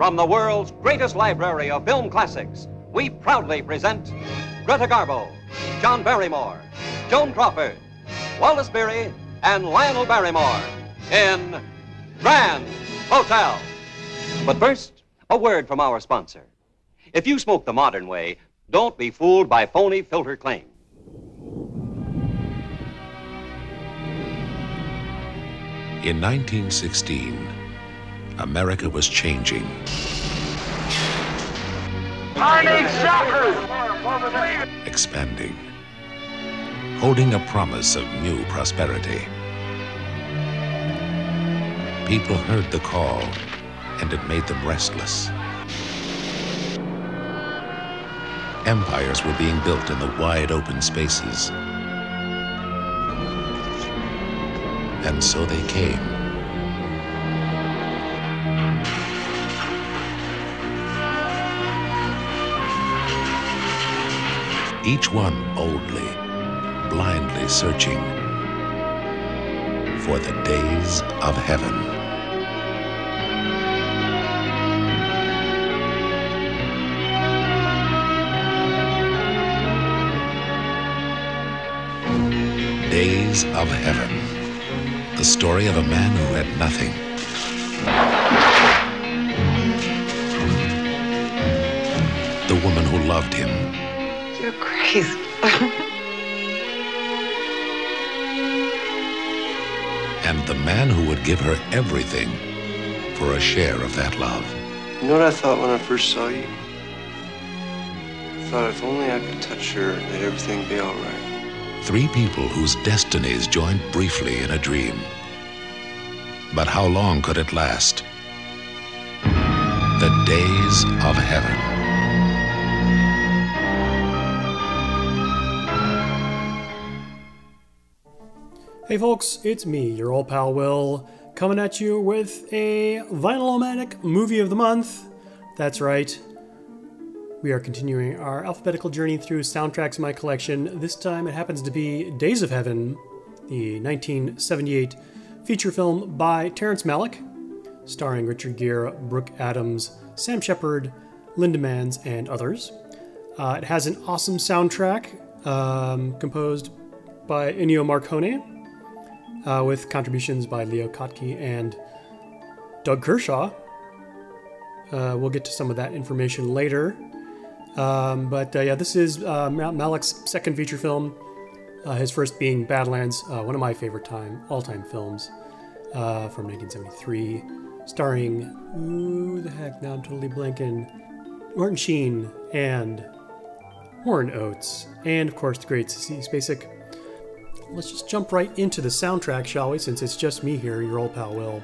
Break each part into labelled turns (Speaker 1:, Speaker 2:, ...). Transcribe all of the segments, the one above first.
Speaker 1: From the world's greatest library of film classics, we proudly present Greta Garbo, John Barrymore, Joan Crawford, Wallace Beery, and Lionel Barrymore in Grand Hotel. But first, a word from our sponsor. If you smoke the modern way, don't be fooled by phony filter claims.
Speaker 2: In 1916, America was changing.
Speaker 3: I need shoppers!
Speaker 2: expanding, holding a promise of new prosperity. People heard the call, and it made them restless. Empires were being built in the wide open spaces. And so they came. Each one boldly, blindly searching for the days of heaven. Days of Heaven. The story of a man who had nothing. The woman who loved him.
Speaker 4: You're.
Speaker 2: And the man who would give her everything for a share of that love.
Speaker 5: You know what I thought when I first saw you? I thought if only I could touch her, that everything be all right.
Speaker 2: Three people whose destinies joined briefly in a dream. But how long could it last? The days of heaven.
Speaker 6: Hey folks, it's me, your old pal Will, coming at you with a Vinyl-O-Matic Movie of the Month. That's right. We are continuing our alphabetical journey through soundtracks in my collection. This time it happens to be Days of Heaven, the 1978 feature film by Terrence Malick, starring Richard Gere, Brooke Adams, Sam Shepard, Linda Manz, and others. Uh, it has an awesome soundtrack um, composed by Ennio Morricone, uh, with contributions by Leo Kottke and Doug Kershaw. Uh, we'll get to some of that information later. Um, but uh, yeah, this is uh, Mal- Malick's second feature film. Uh, his first being Badlands, one of my favorite time all-time films from 1973, starring who the heck? Now I'm totally blanking. Martin Sheen and Warren Oates, and of course the great Sissy Spacek. Let's just jump right into the soundtrack, shall we? Since it's just me here, your old pal Will.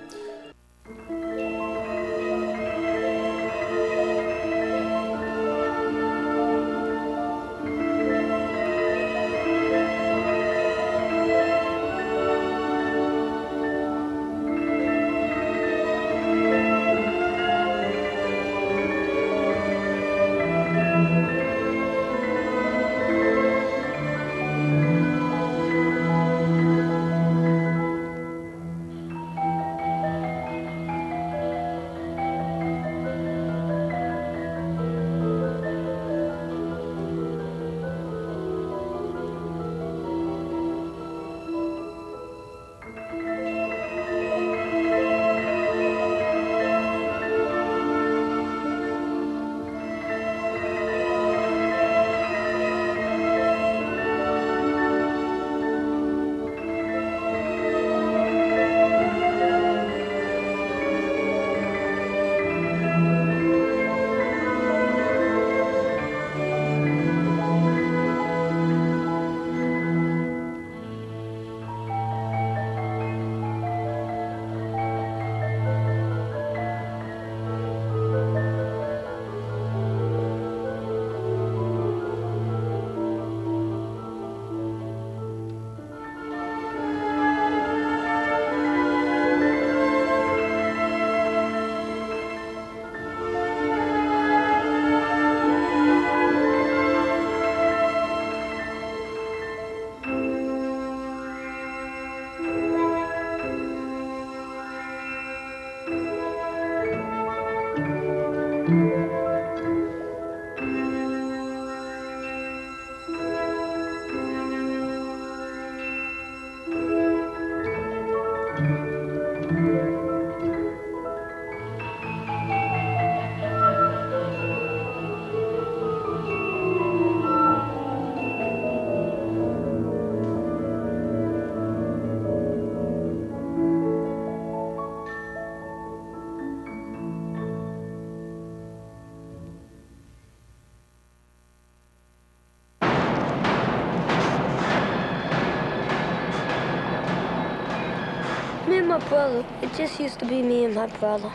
Speaker 7: Brother, it just used to be me and my brother.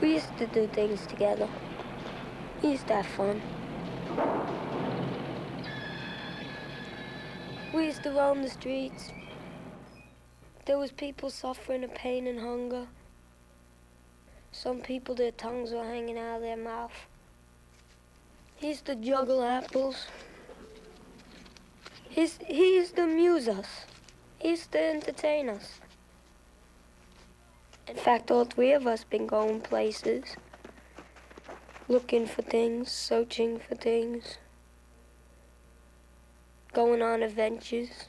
Speaker 7: We used to do things together. We used to have fun. We used to roam the streets. There was people suffering of pain and hunger. Some people, their tongues were hanging out of their mouth. He used to juggle apples. He's, he used to amuse us. He used to entertain us. In fact, all three of us been going places, looking for things, searching for things, going on adventures.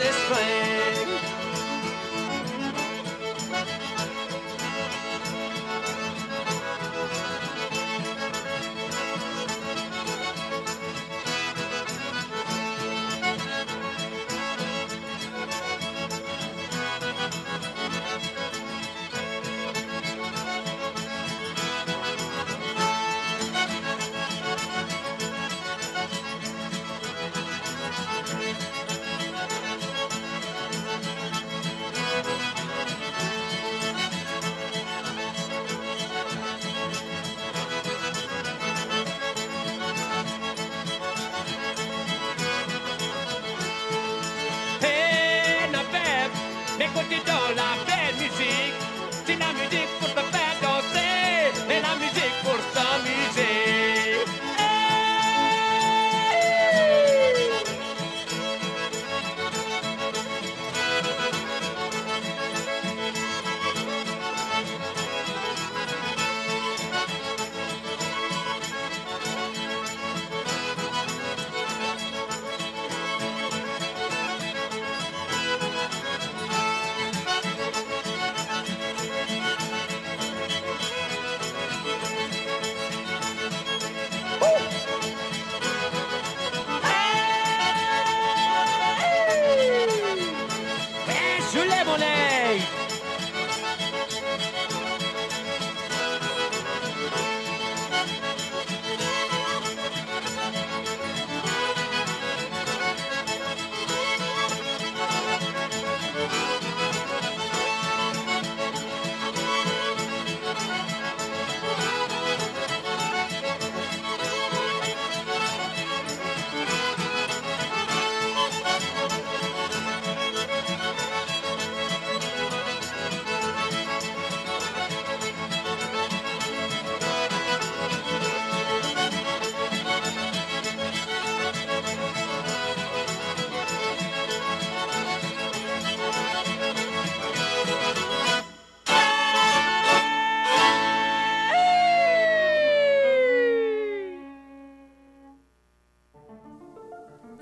Speaker 8: This thing.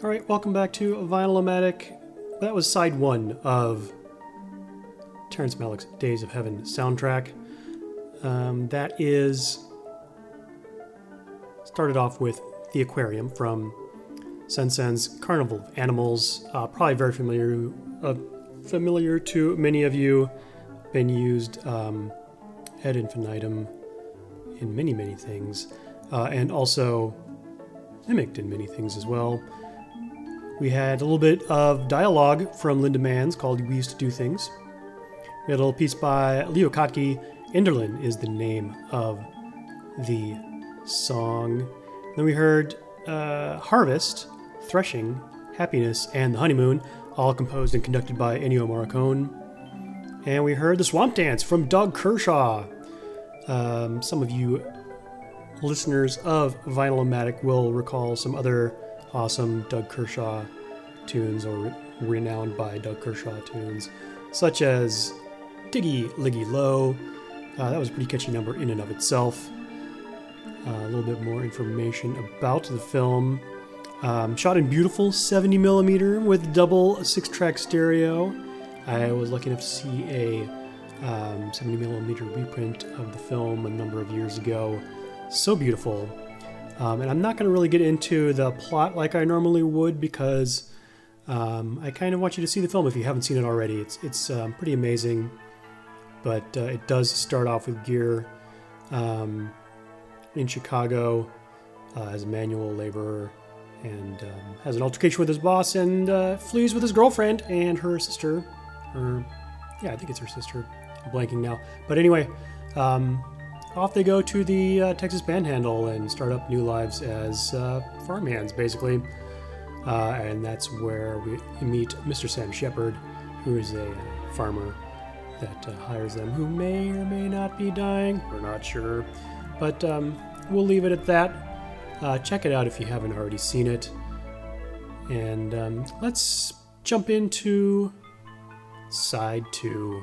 Speaker 6: All right, welcome back to Vinyl-O-Matic. That was side one of Terrence Malick's Days of Heaven soundtrack. Um, that is started off with the aquarium from Saint-Saëns's Carnival of Animals. Uh, probably very familiar, uh, familiar to many of you. Been used um, ad infinitum in many, many things, uh, and also mimicked in many things as well. We had a little bit of dialogue from Linda Manz called We Used to Do Things. We had a little piece by Leo Kottke. Enderlin is the name of the song. Then we heard uh, Harvest, Threshing, Happiness, and The Honeymoon, all composed and conducted by Ennio Morricone. And we heard The Swamp Dance from Doug Kershaw. Um, some of you listeners of Vinyl-O-Matic will recall some other awesome Doug Kershaw tunes or renowned by Doug Kershaw tunes, such as Diggy Liggy Lo. Uh, that was a pretty catchy number in and of itself. Uh, a little bit more information about the film. Um, shot in beautiful 70 millimeter with double six track stereo. I was lucky enough to see a um, 70 millimeter reprint of the film a number of years ago. So beautiful. Um, and I'm not going to really get into the plot like I normally would because um, I kind of want you to see the film if you haven't seen it already. It's it's um, pretty amazing, but uh, it does start off with Gere um, in Chicago uh, as a manual laborer and um, has an altercation with his boss and uh, flees with his girlfriend and her sister. Or yeah, I think it's her sister. I'm blanking now. But anyway, um, off they go to the uh, Texas Panhandle and start up new lives as uh, farmhands, basically. Uh, and that's where we meet Mr. Sam Shepard, who is a uh, farmer that uh, hires them, who may or may not be dying. We're not sure. But um, we'll leave it at that. Uh, check it out if you haven't already seen it. And um, let's jump into side two.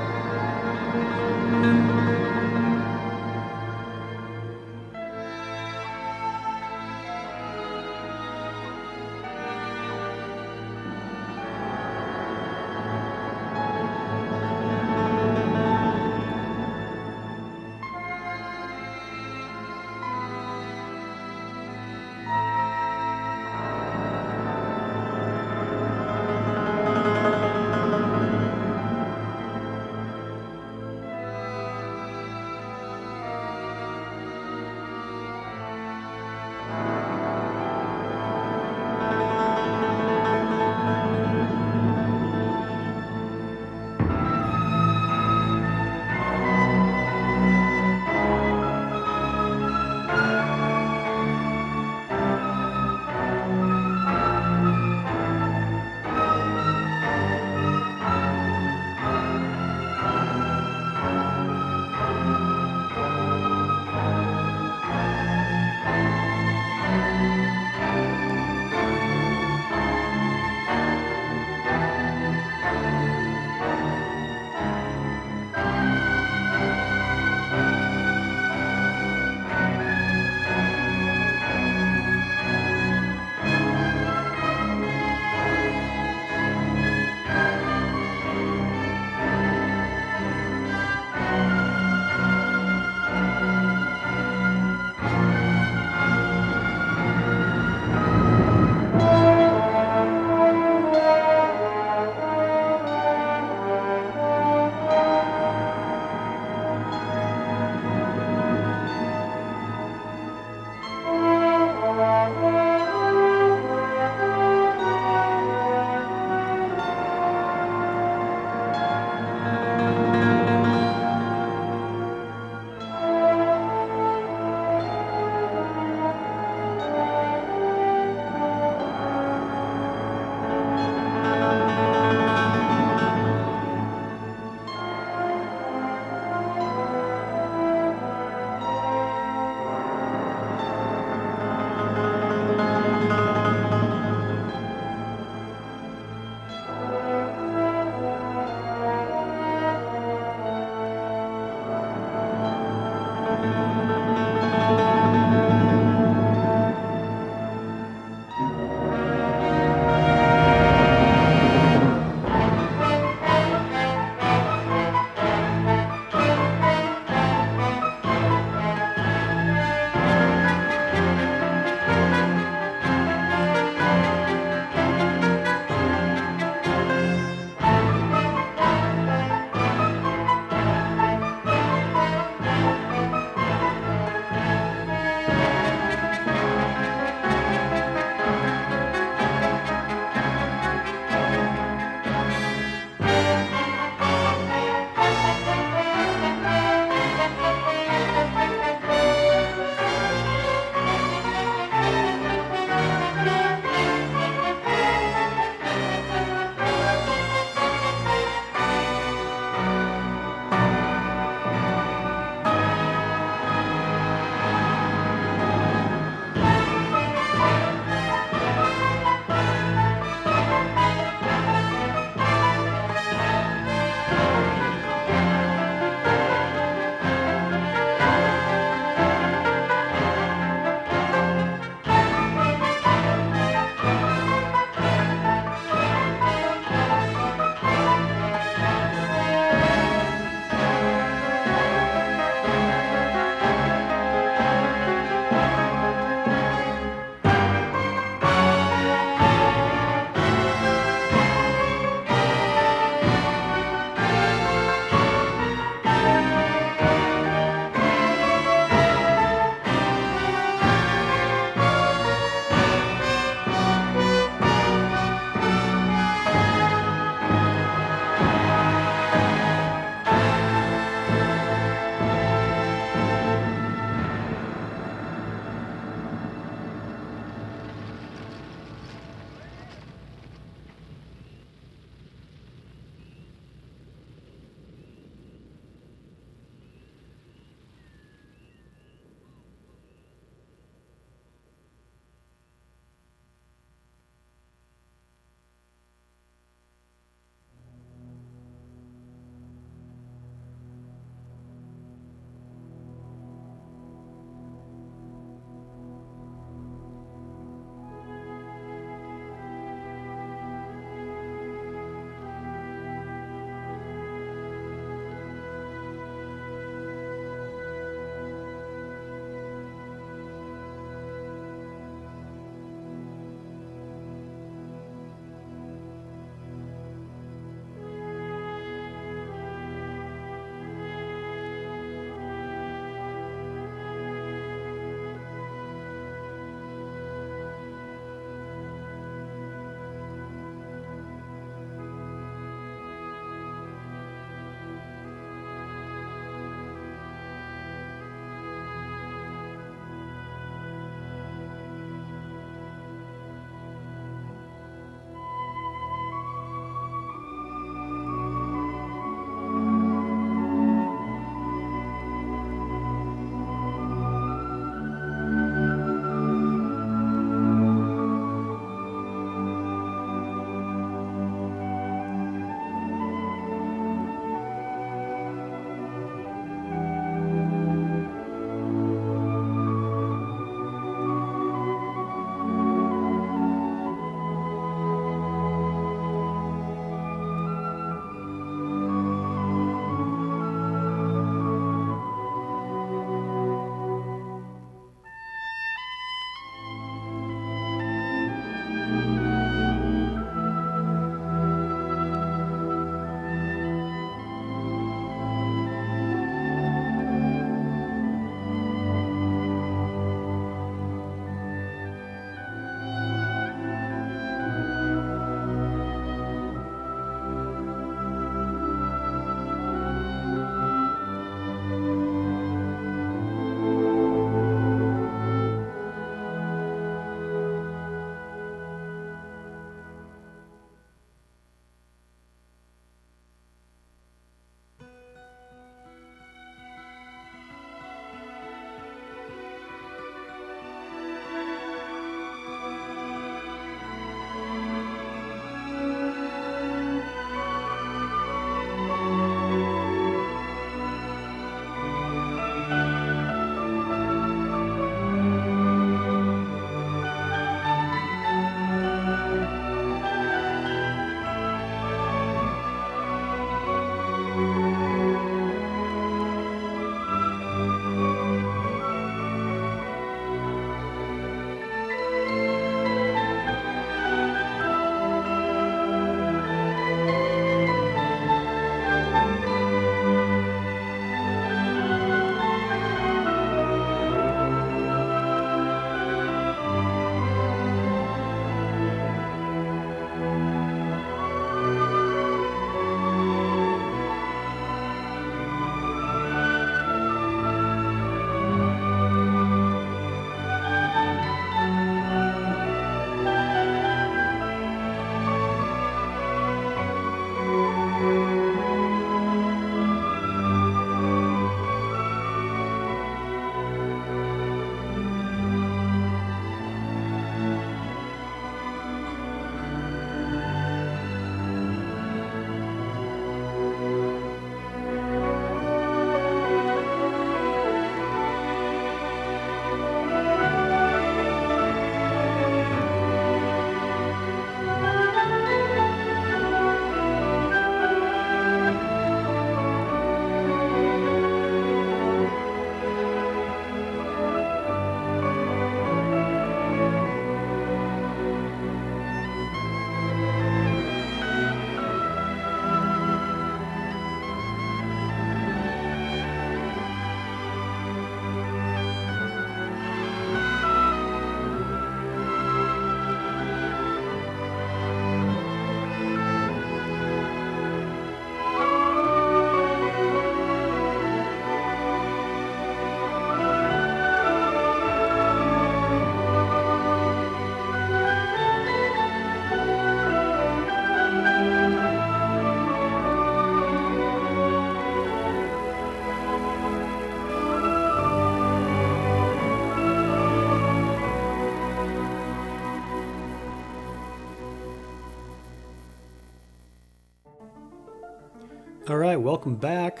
Speaker 6: Welcome back.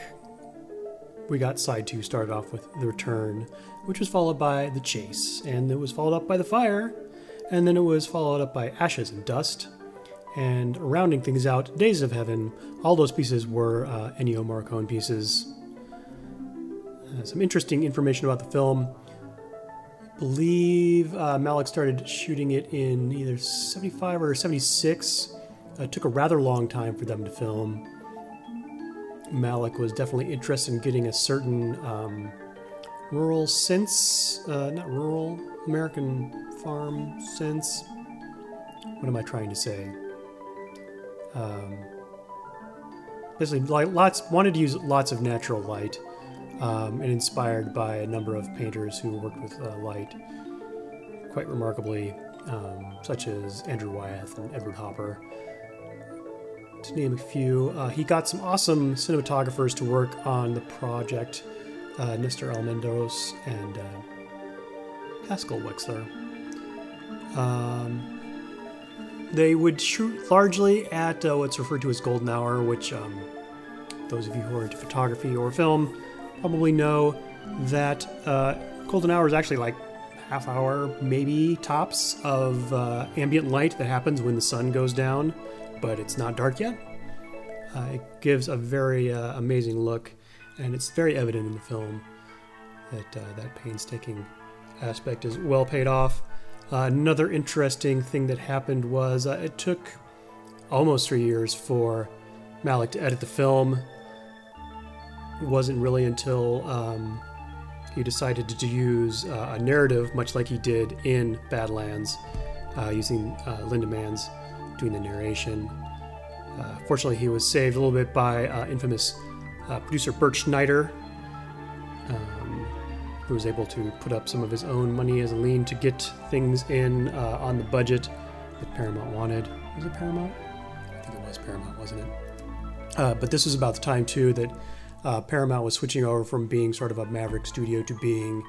Speaker 6: We got side two started off with The Return, which was followed by The Chase, and it was followed up by The Fire, and then it was followed up by Ashes and Dust. And rounding things out, Days of Heaven, all those pieces were uh, Ennio Morricone pieces. Uh, some interesting information about the film. I believe uh, Malick started shooting it in either 75 or 76. Uh, it took a rather long time for them to film. Malick was definitely interested in getting a certain um, rural sense, uh, not rural, American farm sense. What am I trying to say? Um, basically, like lots wanted to use lots of natural light, um, and inspired by a number of painters who worked with uh, light quite remarkably, um, such as Andrew Wyeth and Edward Hopper to name a few. Uh, he got some awesome cinematographers to work on the project uh, Nestor Almendros and uh, Haskell Wexler. Um, they would shoot largely at uh, what's referred to as golden hour, which um, those of you who are into photography or film probably know that uh, golden hour is actually like half hour, maybe tops, of uh, ambient light that happens when the sun goes down but it's not dark yet. Uh, it gives a very uh, amazing look, and it's very evident in the film that uh, that painstaking aspect is well paid off. Uh, another interesting thing that happened was uh, it took almost three years for Malick to edit the film. It wasn't really until um, he decided to use uh, a narrative, much like he did in Badlands, using Linda Manz doing the narration. Uh, fortunately, he was saved a little bit by uh, infamous uh, producer Bert Schneider, um, who was able to put up some of his own money as a lien to get things in uh, on the budget that Paramount wanted. Was it Paramount? I think it was Paramount, wasn't it? Uh, but this was about the time, too, that uh, Paramount was switching over from being sort of a Maverick studio to being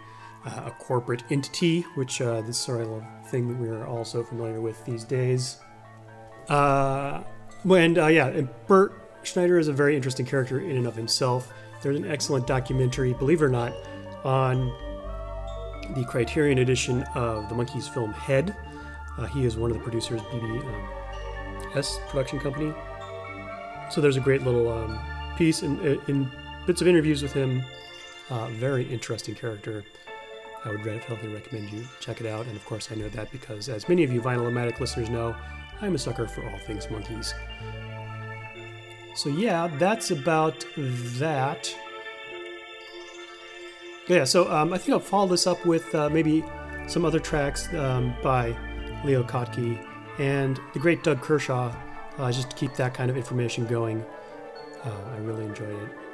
Speaker 6: a corporate entity, which this sort of thing that we're all so familiar with these days. Uh, and uh, yeah, and Bert Schneider is a very interesting character in and of himself. There's an excellent documentary, believe it or not, on the Criterion edition of the Monkees film Head. Uh, he is one of the producers, BBS production company. So there's a great little um, piece in, in, bits of interviews with him. Uh, very interesting character. I would definitely recommend you check it out. And of course, I know that because, as many of you Vinyl-O-Matic listeners know, I'm a sucker for all things Monkees. So, yeah, that's about that. Yeah, so um, I think I'll follow this up with uh, maybe some other tracks um, by Leo Kottke and the great Doug Kershaw, uh, just to keep that kind of information going. Uh, I really enjoyed it.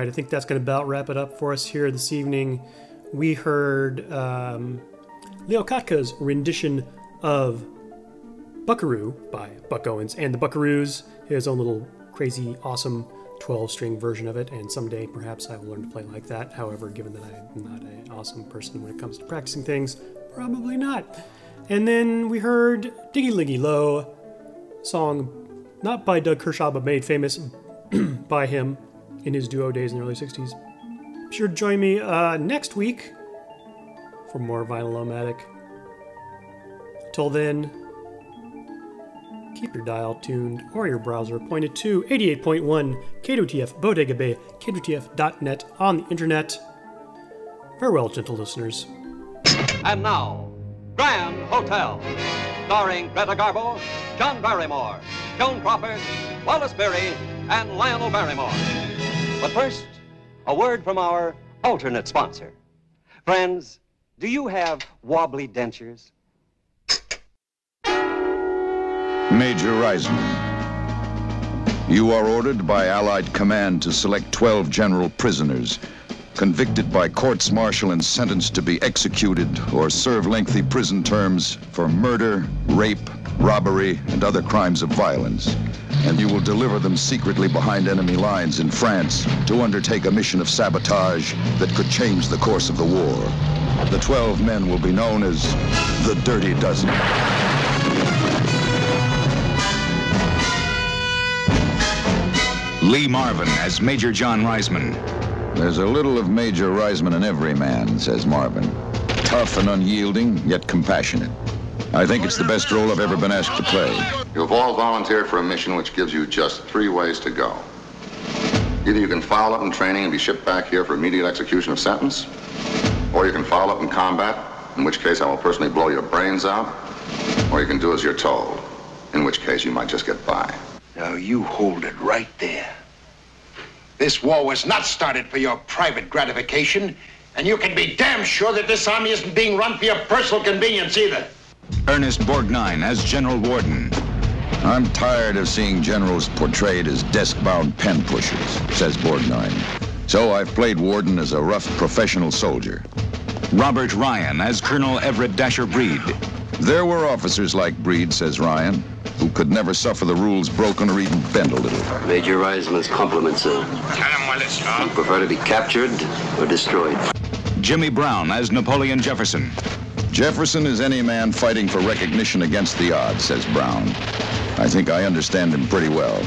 Speaker 6: Right, I think that's going to about wrap it up for us here this evening. We heard um, Leo Kottke's rendition of Buckaroo by Buck Owens and the Buckaroos, his own little crazy, awesome 12 string version of it. And someday perhaps I will learn to play like that. However, given that I'm not an awesome person when it comes to practicing things, probably not. And then we heard Diggy Liggy Lo, song not by Doug Kershaw, but made famous by him in his duo days in the early 60s. Be sure to join me uh, next week for more Vinyl-O-Matic. Till then, keep your dial tuned or your browser pointed to 88.1 KWTF Bodega Bay, KWTF.net on the internet. Farewell, gentle listeners.
Speaker 1: And now, Grand Hotel, starring Greta Garbo, John Barrymore, Joan Crawford, Wallace Beery, and Lionel Barrymore. But first, a word from our alternate sponsor. Friends, do you have wobbly dentures?
Speaker 9: Major Reisman. You are ordered by Allied Command to select 12 general prisoners convicted by courts martial and sentenced to be executed or serve lengthy prison terms for murder, rape, robbery, and other crimes of violence. And you will deliver them secretly behind enemy lines in France to undertake a mission of sabotage that could change the course of the war. The 12 men will be known as the Dirty Dozen.
Speaker 2: Lee Marvin as Major John Reisman.
Speaker 9: There's a little of Major Reisman in every man, says Marvin. Tough and unyielding, yet compassionate. I think it's the best role I've ever been asked to play.
Speaker 10: You've all volunteered for a mission which gives you just three ways to go. Either you can foul up in training and be shipped back here for immediate execution of sentence, or you can foul up in combat, in which case I will personally blow your brains out, or you can do as you're told, in which case you might just get by.
Speaker 11: Now you hold it right there. This war was not started for your private gratification, and you can be damn sure that this army isn't being run for your personal convenience either.
Speaker 2: Ernest Borgnine as General Warden.
Speaker 9: I'm tired of seeing generals portrayed as desk-bound pen pushers, says Borgnine. So I've played Warden as a rough professional soldier.
Speaker 2: Robert Ryan as Colonel Everett Dasher Breed.
Speaker 9: There were officers like Breed, says Ryan, who could never suffer the rules broken or even bend a little.
Speaker 12: Major Reisman's compliments, sir.
Speaker 11: Tell him well, it's
Speaker 12: You prefer to be captured or destroyed?
Speaker 2: Jimmy Brown as Napoleon Jefferson.
Speaker 9: Jefferson is any man fighting for recognition against the odds, says Brown. I think I understand him pretty well.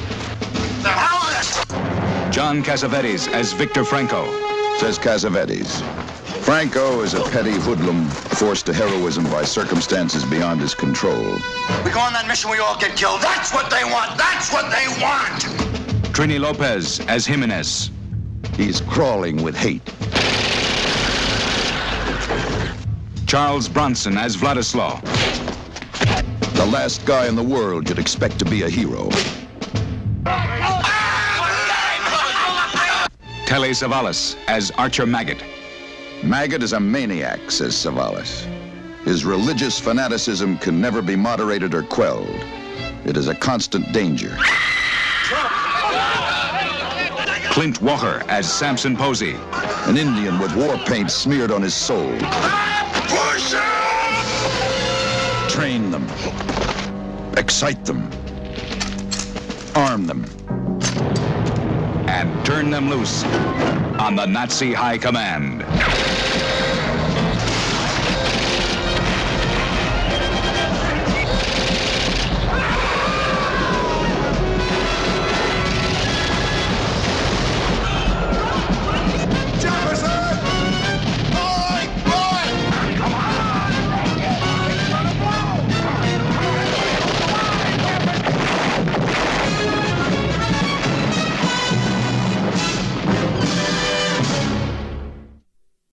Speaker 11: The hell with it!
Speaker 2: John Cassavetes as Victor Franco.
Speaker 9: Says Cassavetes. Franco is a petty hoodlum forced to heroism by circumstances beyond his control.
Speaker 11: We go on that mission, we all get killed. That's what they want. That's what they want.
Speaker 13: Trini Lopez as Jimenez.
Speaker 9: He's crawling with hate.
Speaker 13: Charles Bronson as Vladislav.
Speaker 9: The last guy in the world you'd expect to be a hero.
Speaker 13: Telly Savalas as Archer Maggot.
Speaker 9: Maggot is a maniac, says Savalas. His religious fanaticism can never be moderated or quelled. It is a constant danger.
Speaker 13: Clint Walker as Samson Posey.
Speaker 9: An Indian with war paint smeared on his soul.
Speaker 11: Push
Speaker 9: Train them. Excite them. Arm them.
Speaker 13: And turn them loose on the Nazi High Command.